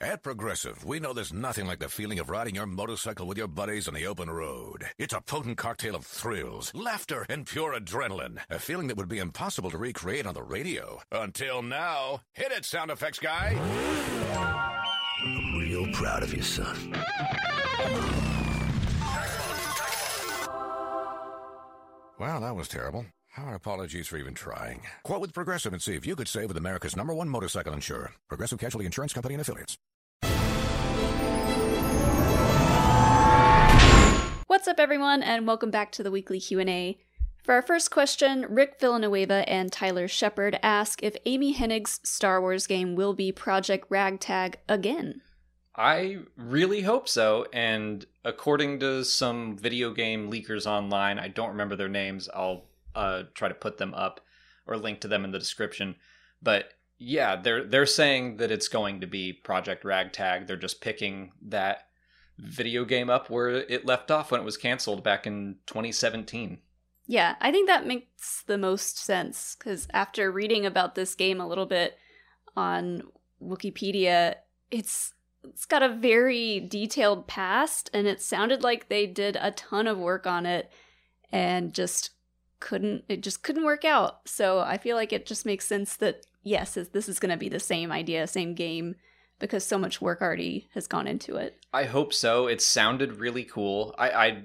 At Progressive, we know there's nothing like the feeling of riding your motorcycle with your buddies on the open road. It's a potent cocktail of thrills, laughter, and pure adrenaline. A feeling that would be impossible to recreate on the radio. Until now. Hit it, sound effects guy. I'm real proud of you, son. Well, that was terrible. Our apologies for even trying. Quote with Progressive and see if you could save with America's number one motorcycle insurer. Progressive Casualty Insurance Company and Affiliates. What's up everyone and welcome back to the weekly Q&A. For our first question, Rick Villanueva and Tyler Shepard ask if Amy Hennig's Star Wars game will be Project Ragtag again. I really hope so. And according to some video game leakers online, I don't remember their names. I'll uh, try to put them up or link to them in the description. But yeah, they're they're saying that it's going to be Project Ragtag. They're just picking that video game up where it left off when it was canceled back in 2017. Yeah, I think that makes the most sense because after reading about this game a little bit on Wikipedia, it's it's got a very detailed past and it sounded like they did a ton of work on it and just couldn't it just couldn't work out. So I feel like it just makes sense that yes, this is going to be the same idea, same game because so much work already has gone into it. I hope so. It sounded really cool. I, I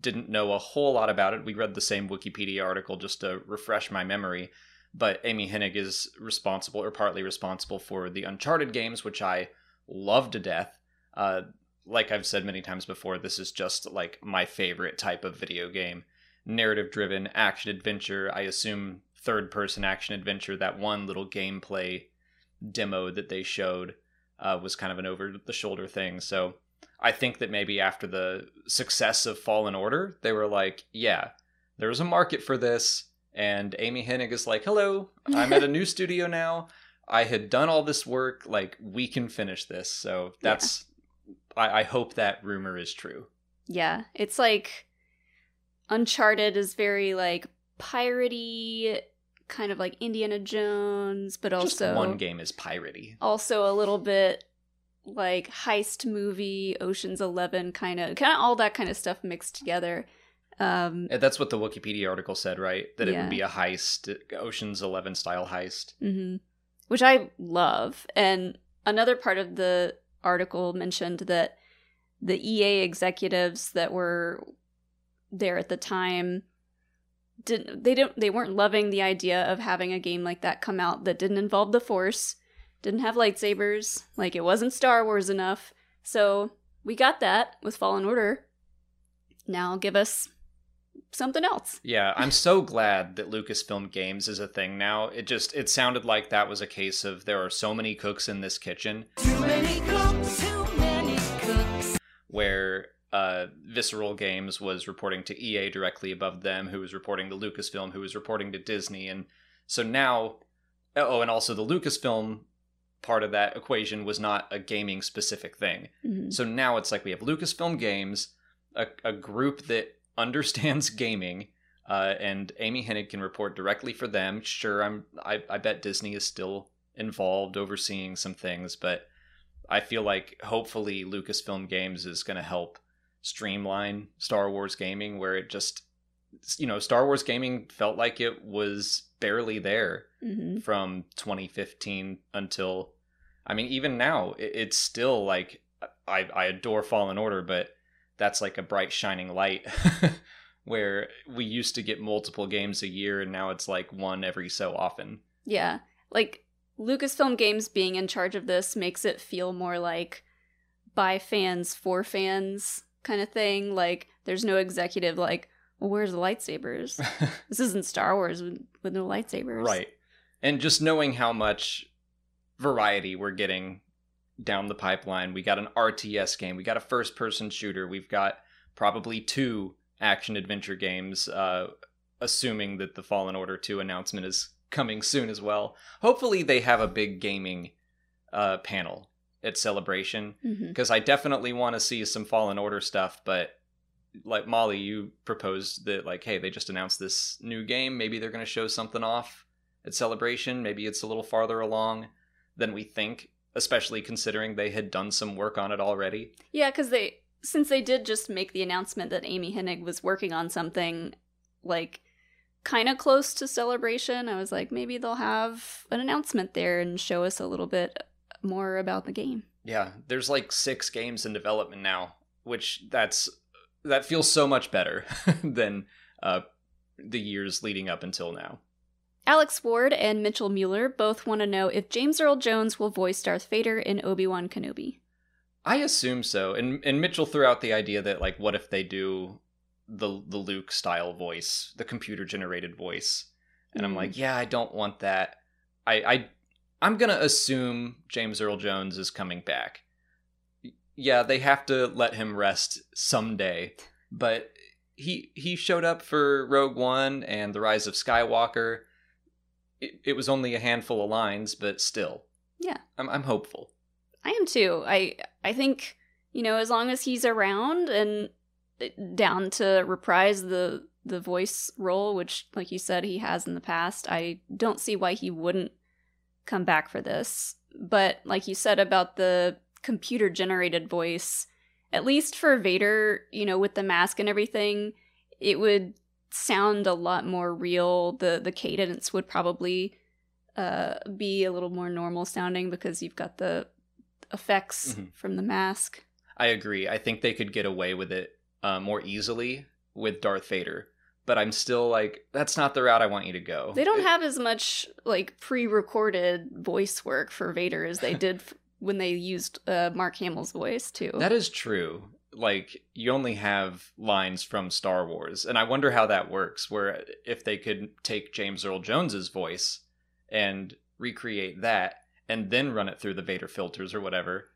didn't know a whole lot about it. We read the same Wikipedia article just to refresh my memory. But Amy Hennig is responsible, or partly responsible, for the Uncharted games, which I love to death. Uh, like I've said many times before, this is just like my favorite type of video game. Narrative driven action adventure. I assume third person action adventure. That one little gameplay demo that they showed uh, was kind of an over the shoulder thing. So I think that maybe after the success of Fallen Order, they were like, yeah, there's a market for this. And Amy Hennig is like, hello, I'm at a new studio now. I had done all this work. Like, we can finish this. So that's, yeah. I, I hope that rumor is true. Yeah. It's like Uncharted is very like piratey, kind of like Indiana Jones, but Just also. one game is piratey. Also a little bit like heist movie, Ocean's Eleven, kind of, kind of all that kind of stuff mixed together. Um, That's what the Wikipedia article said, right? That yeah. it would be a heist, Ocean's Eleven style heist. Mm-hmm. Which I love. And another part of the article mentioned that the EA executives that were there at the time didn't they don't they weren't loving the idea of having a game like that come out that didn't involve the force didn't have lightsabers, like it wasn't Star Wars enough. So we got that with Fallen Order. Now give us something else. Yeah, I'm so glad that Lucasfilm Games is a thing now. It just it sounded like that was a case of there are so many cooks in this kitchen. Uh, Visceral Games was reporting to EA directly above them, who was reporting to Lucasfilm, who was reporting to Disney, and so now, oh, and also the Lucasfilm part of that equation was not a gaming specific thing. Mm-hmm. So now it's like we have Lucasfilm Games, a, a group that understands gaming, uh, and Amy Hennig can report directly for them. Sure, I'm. I, I bet Disney is still involved, overseeing some things, but I feel like hopefully Lucasfilm Games is going to help streamline Star Wars gaming, where it just, you know, Star Wars gaming felt like it was barely there mm-hmm. from 2015 until I mean, even now, it's still like I, I adore Fallen Order, but that's like a bright shining light where we used to get multiple games a year and now it's like one every so often. Yeah. Like Lucasfilm Games being in charge of this makes it feel more like by fans for fans kind of thing. Like there's no executive like, well, where's the lightsabers? this isn't Star Wars with, with no lightsabers. Right. And just knowing how much variety we're getting down the pipeline. We got an RTS game, we got a first person shooter, we've got probably two action adventure games, uh, assuming that the Fallen Order 2 announcement is coming soon as well. Hopefully, they have a big gaming uh, panel at Celebration because mm-hmm. I definitely want to see some Fallen Order stuff, but like Molly, you proposed that like, hey, they just announced this new game. Maybe they're going to show something off at Celebration. Maybe it's a little farther along than we think. especially considering they had done some work on it already. Yeah, because they since they did just make the announcement that Amy Hennig was working on something like kind of close to celebration, I was like, maybe they'll have an announcement there and show us a little bit more about the game. Yeah, there's like six games in development now, which that's that feels so much better than uh, the years leading up until now. Alex Ward and Mitchell Mueller both want to know if James Earl Jones will voice Darth Vader in Obi Wan Kenobi. I assume so. And and Mitchell threw out the idea that like what if they do the the Luke style voice, the computer generated voice. And mm. I'm like, yeah, I don't want that. I I I'm going to assume James Earl Jones is coming back. Yeah, they have to let him rest someday, but he he showed up for Rogue One and The Rise of Skywalker. It, it was only a handful of lines, but still. Yeah. I'm I'm hopeful. I am too. I I think you know as long as he's around and eh, down to reprise the the voice role, which like you said he has in the past, I don't see why he wouldn't come back for this. But like you said about the computer generated voice, at least for Vader, you know, with the mask and everything, it would sound a lot more real. The the cadence would probably uh, be a little more normal sounding because you've got the effects mm-hmm. from the mask. I agree. I think they could get away with it uh, more easily with Darth Vader. But I'm still like, that's not the route I want you to go. They don't it, have as much like pre-recorded voice work for Vader as they did f- when they used uh, Mark Hamill's voice too. That is true. Like you only have lines from Star Wars, and I wonder how that works. Where if they could take James Earl Jones's voice and recreate that, and then run it through the Vader filters or whatever.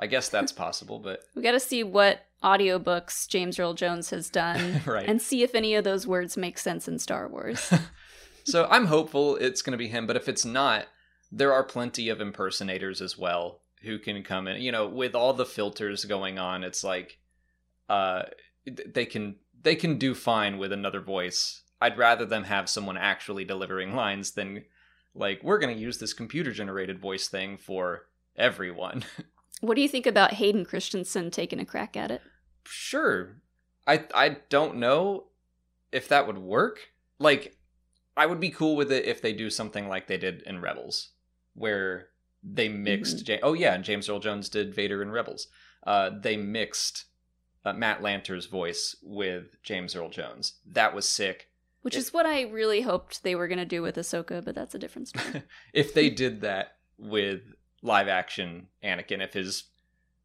I guess that's possible, but we got to see what audiobooks James Earl Jones has done right. and see if any of those words make sense in Star Wars. so I'm hopeful it's going to be him, but if it's not, there are plenty of impersonators as well who can come in. You know, with all the filters going on, it's like uh they can they can do fine with another voice. I'd rather them have someone actually delivering lines than like we're going to use this computer generated voice thing for everyone. What do you think about Hayden Christensen taking a crack at it? Sure. I I don't know if that would work. Like I would be cool with it if they do something like they did in Rebels where they mixed mm-hmm. Oh yeah, and James Earl Jones did Vader in Rebels. Uh they mixed uh, Matt Lanter's voice with James Earl Jones. That was sick. Which is what I really hoped they were going to do with Ahsoka, but that's a different story. if they did that with live action Anakin, if his,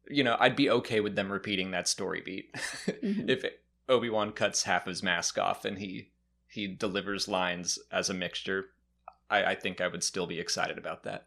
you know, I'd be okay with them repeating that story beat. mm-hmm. If Obi Wan cuts half his mask off and he he delivers lines as a mixture, I, I think I would still be excited about that.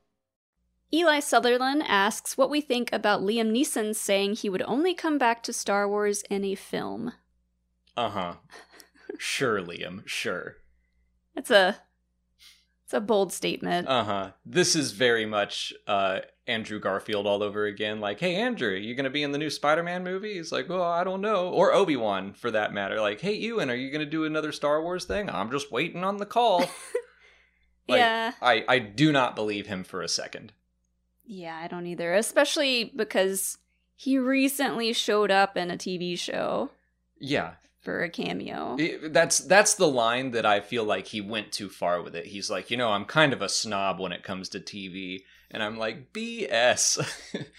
Eli Sutherland asks what we think about Liam Neeson saying he would only come back to Star Wars in a film. Uh huh. sure, Liam. Sure. It's a it's a bold statement. Uh huh. This is very much uh, Andrew Garfield all over again. Like, hey, Andrew, you gonna be in the new Spider-Man movie? He's like, well, I don't know. Or Obi Wan, for that matter. Like, hey, Ewan, are you gonna do another Star Wars thing? I'm just waiting on the call. like, yeah. I I do not believe him for a second. Yeah, I don't either. Especially because he recently showed up in a TV show. Yeah. For a cameo. It, that's that's the line that I feel like he went too far with it. He's like, you know, I'm kind of a snob when it comes to TV. And I'm like, BS.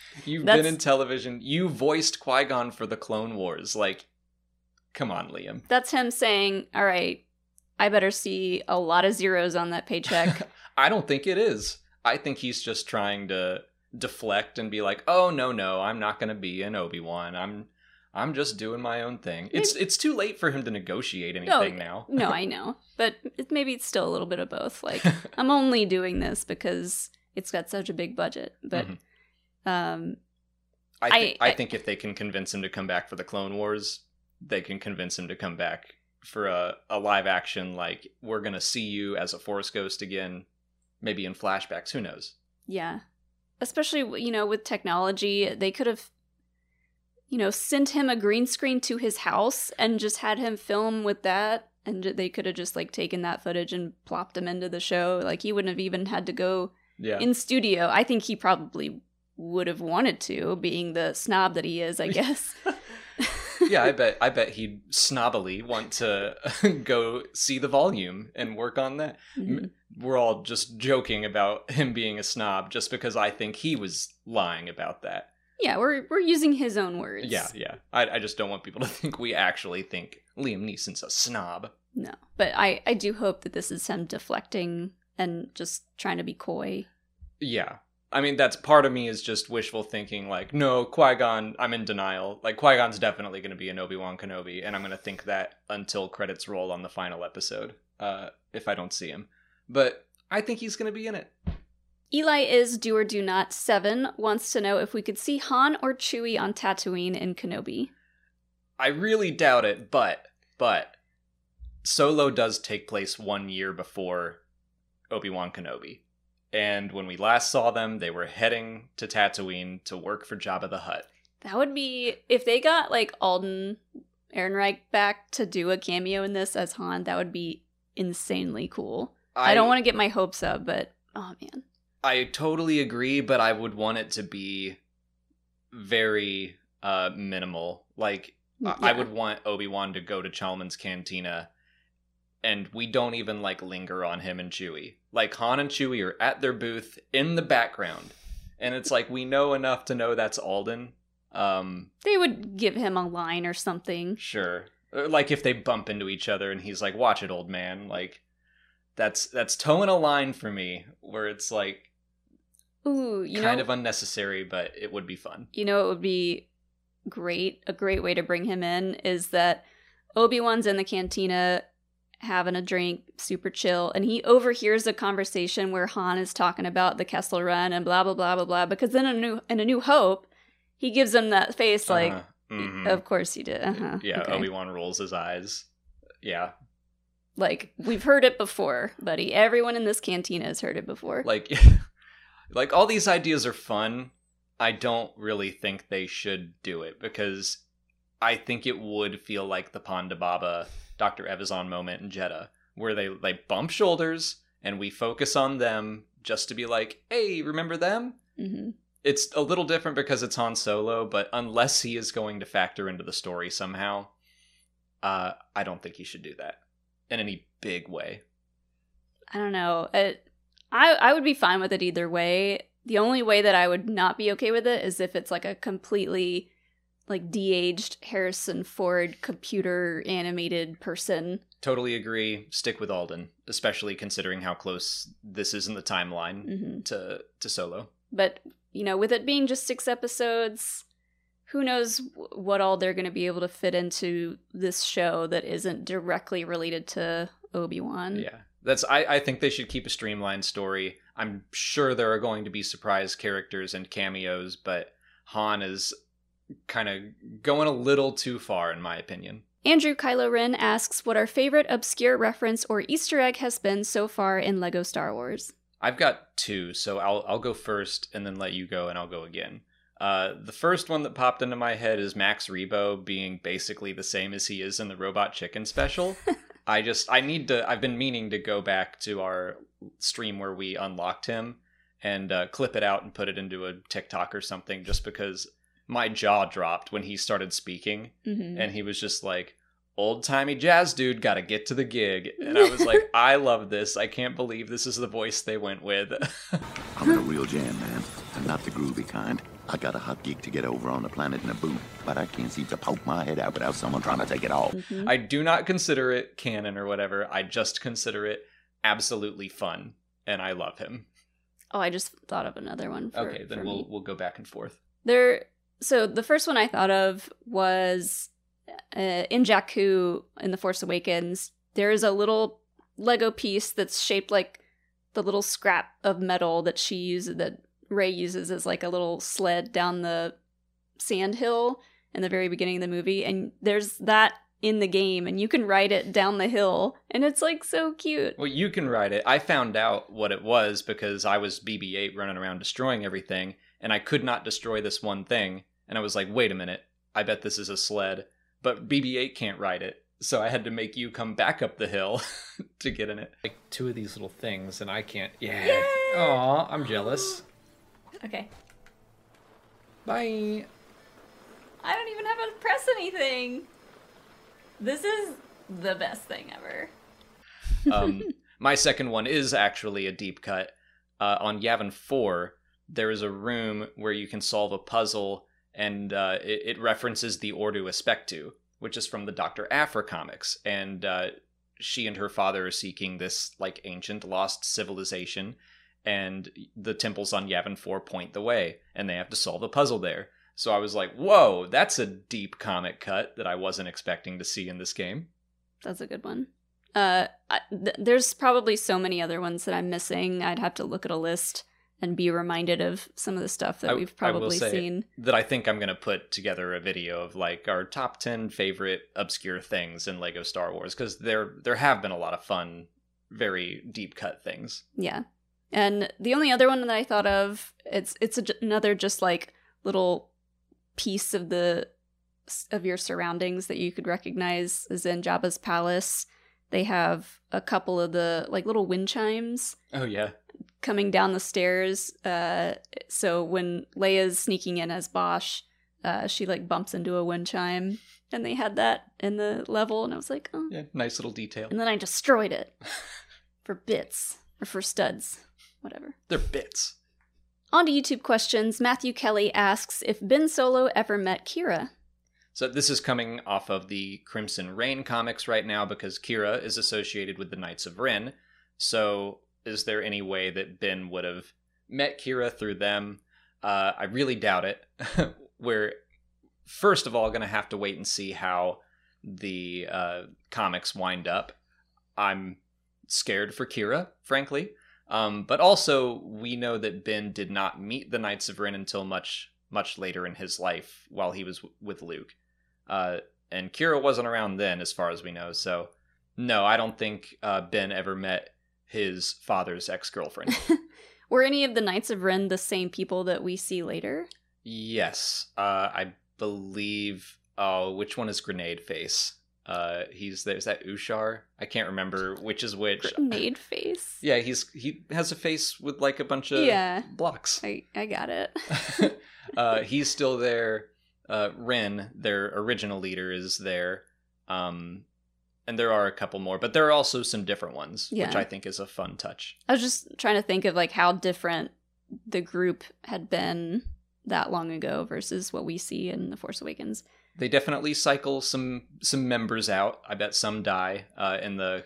You've that's... been in television. You voiced Qui Gon for the Clone Wars. Like, come on, Liam. That's him saying, all right, I better see a lot of zeros on that paycheck. I don't think it is. I think he's just trying to deflect and be like, "Oh no, no, I'm not going to be an Obi Wan. I'm I'm just doing my own thing." Maybe. It's it's too late for him to negotiate anything no, now. no, I know, but it, maybe it's still a little bit of both. Like I'm only doing this because it's got such a big budget, but. Mm-hmm. Um, I, thi- I- I think if they can convince him to come back for the Clone Wars, they can convince him to come back for a, a live action. Like we're gonna see you as a Force Ghost again, maybe in flashbacks. Who knows? yeah, especially you know with technology, they could have, you know, sent him a green screen to his house and just had him film with that, and they could have just like taken that footage and plopped him into the show. Like he wouldn't have even had to go Yeah. in studio. I think he probably would have wanted to, being the snob that he is. I guess. yeah, I bet I bet he'd snobbily want to go see the volume and work on that. Mhm. We're all just joking about him being a snob just because I think he was lying about that. Yeah, we're we're using his own words. Yeah, yeah. I, I just don't want people to think we actually think Liam Neeson's a snob. No, but I I do hope that this is him deflecting and just trying to be coy. Yeah. I mean, that's part of me is just wishful thinking, like, no, Qui Gon, I'm in denial. Like, Qui Gon's definitely going to be an Obi Wan Kenobi, and I'm going to think that until credits roll on the final episode, uh, if I don't see him. But I think he's going to be in it. Eli is do or do not seven wants to know if we could see Han or Chewie on Tatooine in Kenobi. I really doubt it, but, but, Solo does take place one year before Obi Wan Kenobi. And when we last saw them, they were heading to Tatooine to work for Jabba the Hutt. That would be if they got like Alden Ehrenreich back to do a cameo in this as Han. That would be insanely cool. I, don't want to get my hopes up, but oh man, I totally agree, but I would want it to be very uh minimal. Like I- I would want Obi-Wan to go to Chalmun's cantina and we don't even like linger on him and Chewie. Like Han and Chewie are at their booth in the background. And it's like we know enough to know that's Alden. Um They would give him a line or something. sure. Like if they bump into each other and he's like, "Watch it, old man." Like that's that's towing a line for me where it's like Ooh, you kind know, of unnecessary, but it would be fun. you know, it would be great. A great way to bring him in is that Obi Wan's in the cantina having a drink, super chill, and he overhears a conversation where Han is talking about the Kessel Run and blah blah blah blah blah. Because then in a new in a New Hope, he gives him that face like, Uh-huh. Mhm. "Of course you did." Uh-huh. yeah, okay. Obi Wan rolls his eyes. Yeah, Like we've heard it before, buddy. Everyone in this cantina has heard it before. like, like all these ideas are fun. I don't really think they should do it because I think it would feel like the Ponda Baba Dr. Evazan moment in Jedha, where they they bump shoulders and we focus on them just to be like, hey, remember them? hmm It's a little different because it's Han Solo, but unless he is going to factor into the story somehow, uh, I don't think he should do that in any big way. I don't know. It, I I would be fine with it either way. The only way that I would not be okay with it is if it's like a completely like de-aged Harrison Ford computer animated person. Totally agree. Stick with Alden, especially considering how close this is in the timeline hmm to to Solo. But you know, with it being just six episodes, who knows what all they're going to be able to fit into this show that isn't directly related to Obi Wan. Yeah, that's. I I think they should keep a streamlined story. I'm sure there are going to be surprise characters and cameos, but Han is kind of going a little too far, in my opinion. Andrew Kylo Ren asks what our favorite obscure reference or Easter egg has been so far in Lego Star Wars. I've got two, so I'll I'll go first and then let you go, and I'll go again. Uh, the first one that popped into my head is Max Rebo being basically the same as he is in the Robot Chicken special. I just I need to. I've been meaning to go back to our stream where we unlocked him and uh, clip it out and put it into a TikTok or something, just because my jaw dropped when he started speaking hmm and he was just like old timey jazz dude gotta get to the gig and i was like i love this i can't believe this is the voice they went with I'm the real jam man, and not the groovy kind. I got a hot gig to get over on the planet Naboo, but I can't seem to poke my head out without someone trying to take it off. Mhm. i do not consider it canon or whatever i just consider it absolutely fun and i love him Oh, I just thought of another one. For, okay then for we'll me. we'll go back and forth There. So the first one I thought of was uh, in Jakku in The Force Awakens. There is a little Lego piece that's shaped like the little scrap of metal that she uses that Rey uses as like a little sled down the sand hill in the very beginning of the movie, and there's that in the game, and you can ride it down the hill, and it's like so cute. Well, you can ride it. I found out what it was because I was BB 8 running around destroying everything, and I could not destroy this one thing. And I was like, wait a minute, I bet this is a sled. But BB 8 can't ride it. So I had to make you come back up the hill to get in it. Like two of these little things, and I can't. Yeah. Aw, I'm jealous. Okay. Bye. I don't even have to press anything. This is the best thing ever. um, my second one is actually a deep cut. Uh, on Yavin 4, there is a room where you can solve a puzzle, and uh, it, it, references the Ordo Aspectu, which is from the Dr. Aphra comics. And uh, she and her father are seeking this like ancient lost civilization, and the temples on Yavin 4 point the way, and they have to solve the puzzle there. So I was like, whoa, that's a deep comic cut that I wasn't expecting to see in this game. That's a good one. Uh, I, th- there's probably so many other ones that I'm missing. I'd have to look at a list and be reminded of some of the stuff that I, we've probably seen. That I think I'm going to put together a video of like our top 10 favorite obscure things in Lego Star Wars because there there have been a lot of fun, very deep cut things. Yeah. And the only other one that I thought of, it's it's a, another just like little piece of the of your surroundings that you could recognize is in Jabba's palace. They have a couple of the like little wind chimes. Oh yeah. Coming down the stairs. Uh, so when Leia's sneaking in as Boushh, uh, she like bumps into a wind chime, and they had that in the level, and I was like, oh, yeah, nice little detail. And then I destroyed it for bits or for studs, whatever. They're bits. On to YouTube questions, Matthew Kelly asks if Ben Solo ever met Qi'ra. So this is coming off of the Crimson Reign comics right now because Qi'ra is associated with the Knights of Ren. So is there any way that Ben would have met Qi'ra through them? Uh, I really doubt it. We're first of all going to have to wait and see how the uh, comics wind up. I'm scared for Qi'ra, frankly. Um, but also, we know that Ben did not meet the Knights of Ren until much, much later in his life while he was w- with Luke. Uh, and Qi'ra wasn't around then, as far as we know. So, no, I don't think uh, Ben ever met his father's ex girlfriend. Were any of the Knights of Ren the same people that we see later? Yes. Uh, I believe. Oh, which one is Grenade Face? Uh, he's there's that Ushar. I can't remember which is which. Made face. Yeah, he's he has a face with like a bunch of yeah blocks. I I got it. uh, he's still there. Uh, Ren, their original leader, is there. Um, and there are a couple more, but there are also some different ones, yeah. which I think is a fun touch. I was just trying to think of like how different the group had been that long ago versus what we see in The Force Awakens they definitely cycle some some members out. I bet some die uh, in the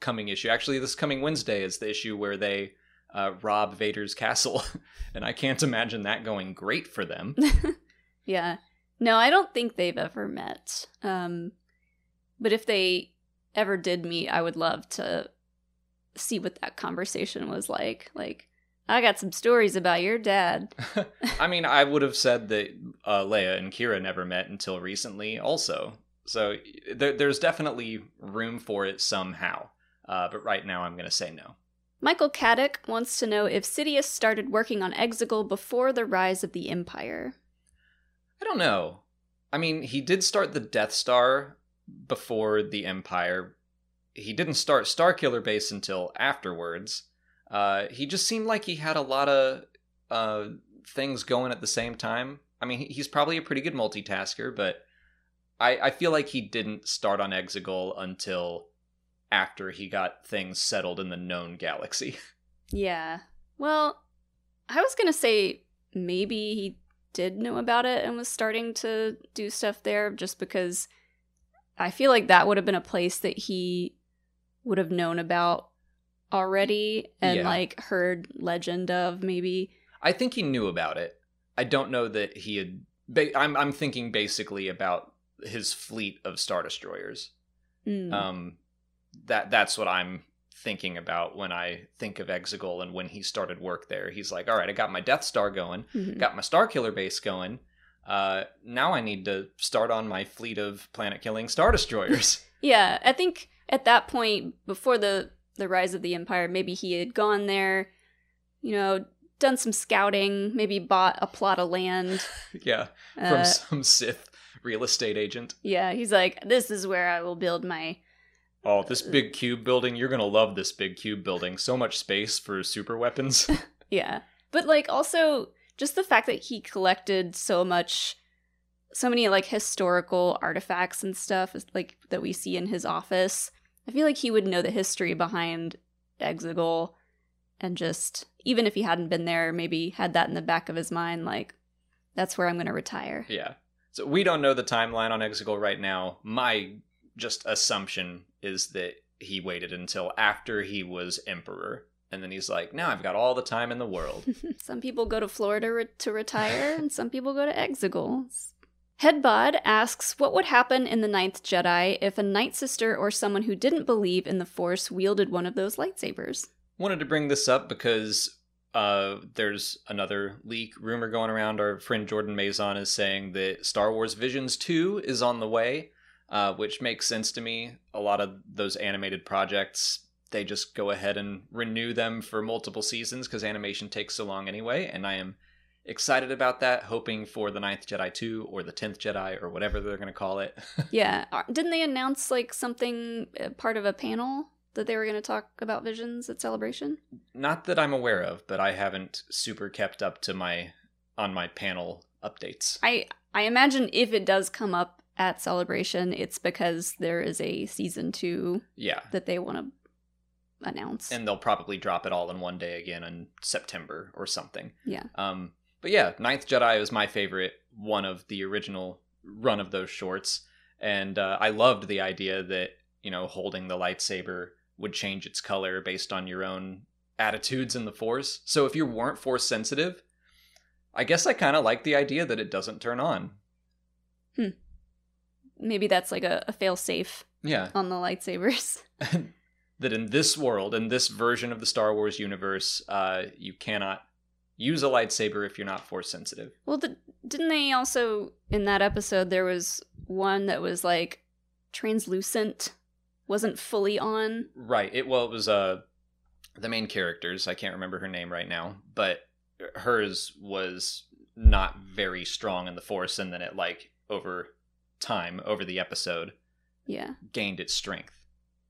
coming issue. Actually, this coming Wednesday is the issue where they uh, rob Vader's castle, and I can't imagine that going great for them. yeah, no, I don't think they've ever met. Um, but if they ever did meet, I would love to see what that conversation was like. Like, I got some stories about your dad. I mean, I would have said that uh, Leia and Qi'ra never met until recently, also. So th- there's definitely room for it somehow. Uh, but right now, I'm going to say no. Michael Caddick wants to know if Sidious started working on Exegol before the rise of the Empire. I don't know. I mean, he did start the Death Star before the Empire. He didn't start Starkiller Base until afterwards. Uh, he just seemed like he had a lot of uh, things going at the same time. I mean, he's probably a pretty good multitasker, but I, I feel like he didn't start on Exegol until after he got things settled in the known galaxy. Yeah. Well, I was going to say maybe he did know about it and was starting to do stuff there just because I feel like that would have been a place that he would have known about already and yeah. like heard legend of maybe. I think he knew about it. I don't know that he had. Ba- I'm I'm thinking basically about his fleet of star destroyers. Mm. Um, that that's what I'm thinking about when I think of Exegol and when he started work there. He's like, all right, I got my Death Star going, Mhm. got my Star Killer base going. Uh, now I need to start on my fleet of planet killing Star Destroyers. Yeah, I think at that point, before the the rise of the empire, maybe he had gone there, you know, done some scouting, maybe bought a plot of land. yeah, from Uh, some Sith real estate agent. yeah, he's like, this is where I will build my. Oh, this big cube building, you're going to love this big cube building. So much space for super weapons. Yeah, but like also just the fact that he collected so much, so many like historical artifacts and stuff, like that we see in his office. I feel like he would know the history behind Exegol, and just even if he hadn't been there, maybe had that in the back of his mind, like that's where I'm going to retire. yeah. So we don't know the timeline on Exegol right now. My just assumption is that he waited until after he was emperor. And then he's like, now I've got all the time in the world. some people go to Florida re- to retire, and some people go to Exegol. Headbod asks what would happen in The Ninth Jedi if a Night Sister or someone who didn't believe in the Force wielded one of those lightsabers. Wanted to bring this up because uh, there's another leak rumor going around. Our friend Jordan Maison is saying that Star Wars Visions 2 is on the way, uh, which makes sense to me. A lot of those animated projects, they just go ahead and renew them for multiple seasons because animation takes so long anyway. And I am excited about that, hoping for the Ninth Jedi 2 or the Tenth Jedi or whatever they're going to call it. Yeah, didn't they announce like something uh, part of a panel that they were going to talk about visions at Celebration? Not that I'm aware of, but I haven't super kept up to my on my panel updates. I I imagine if it does come up at Celebration, it's because there is a season two Yeah. that they want to announce. And they'll probably drop it all in one day again in September or something. yeah, Um, but yeah, Ninth Jedi was my favorite one of the original run of those shorts, and uh, I loved the idea that you know holding the lightsaber would change its color based on your own attitudes in the Force. So if you weren't Force sensitive, I guess I kind of like the idea that it doesn't turn on. Hmm. Maybe that's like a, a fail safe Yeah, on the lightsabers. that in this world, in this version of the Star Wars universe, uh, you cannot use a lightsaber if you're not Force sensitive. Well, th- didn't they also in that episode there was one that was like translucent, wasn't fully on. Right. It well, it was uh the main characters. I can't remember her name right now, but hers was not very strong in the Force, and then it like over time, over the episode, Yeah. gained its strength.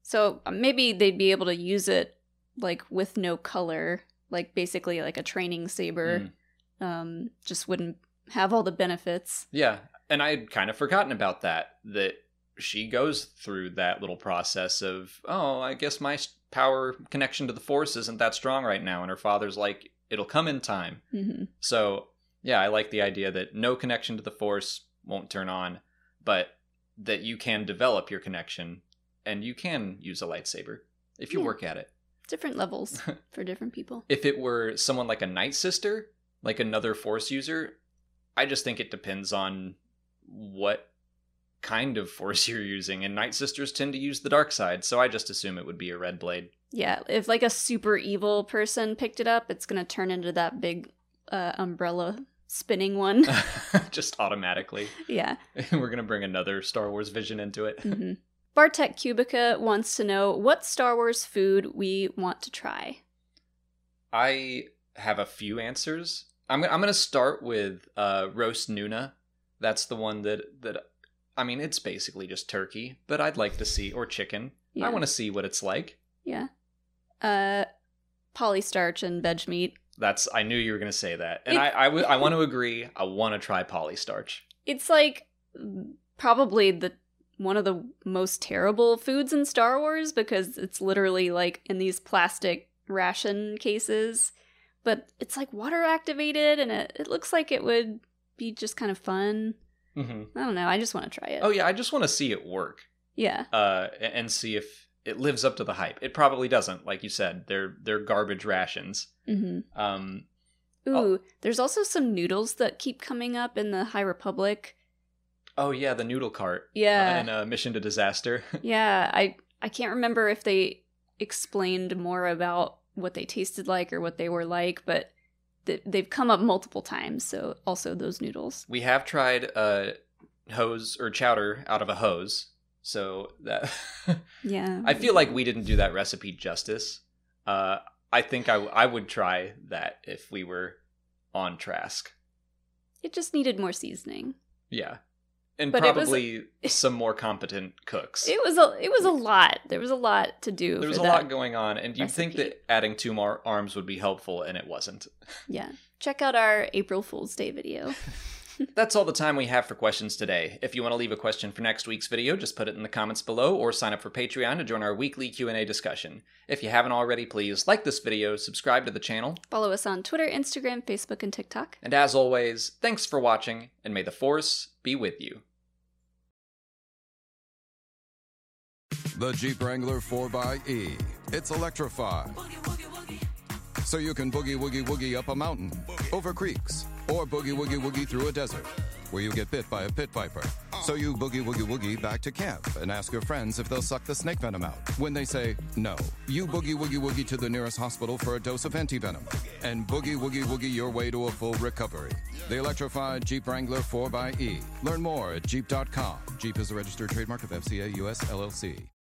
So uh, maybe they'd be able to use it like with no color, like basically like a training saber. Mm. Um, just wouldn't have all the benefits. Yeah, and I had kind of forgotten about that. That she goes through that little process of, oh, I guess my power connection to the Force isn't that strong right now, and her father's like, it'll come in time. hmm So, yeah, I like the idea that no connection to the Force won't turn on, but that you can develop your connection and you can use a lightsaber if you Yeah. work at it. Different levels for different people. If it were someone like a Night Sister, like another Force user, I just think it depends on what kind of Force you're using. And Night Sisters tend to use the dark side, so I just assume it would be a red blade. Yeah, if like a super evil person picked it up, it's gonna turn into that big uh, umbrella spinning one. just automatically. yeah. We're going to bring another Star Wars vision into it. hmm Bartek Kubica wants to know what Star Wars food we want to try. I have a few answers. I'm I'm going to start with uh, roast Nuna. That's the one that that I mean it's basically just turkey, but I'd like to see or chicken. Yeah. I want to see what it's like. Yeah. Uh, polystarch and veg meat. That's I knew you were going to say that, and It- I I, w- I want to agree. I want to try polystarch. It's like probably the one of the most terrible foods in Star Wars because it's literally like in these plastic ration cases, but it's like water activated and it, it looks like it would be just kind of fun. hmm I don't know. I just want to try it. Oh yeah, I just want to see it work. yeah. uh, and see if it lives up to the hype. It probably doesn't, like you said. They're they're garbage rations. hmm Um, Ooh, Oh. there's also some noodles that keep coming up in the High Republic. Oh yeah, the noodle cart. Yeah. in uh, Mission to Disaster. Yeah, I I can't remember if they explained more about what they tasted like or what they were like, but th- they've come up multiple times. So also those noodles. We have tried uh hose or chowder out of a hose. So that Yeah. I feel like we didn't do that recipe justice. Uh I think I I would try that if we were on Trask. it just needed more seasoning. Yeah. And But it was- probably some more competent cooks. It was a it was a lot. There was a lot to do. there was a lot going on, and you'd think that adding two more arms would be helpful, and it wasn't. Yeah. Check out our April Fool's Day video. That's all the time we have for questions today. If you want to leave a question for next week's video, just put it in the comments below or sign up for Patreon to join our weekly Q&A discussion. If you haven't already, please like this video, subscribe to the channel, Follow us on Twitter, Instagram, Facebook, and TikTok. and as always, thanks for watching and may the force be with you. The Jeep Wrangler 4xE. It's electrified. So you can boogie woogie woogie up a mountain, over creeks, or boogie woogie woogie through a desert where you get bit by a pit viper. So you boogie woogie woogie back to camp and ask your friends if they'll suck the snake venom out. When they say no, you boogie woogie woogie to the nearest hospital for a dose of antivenom and boogie woogie woogie your way to a full recovery. The electrified Jeep Wrangler 4xE. Learn more at Jeep.com. Jeep is a registered trademark of FCA US LLC.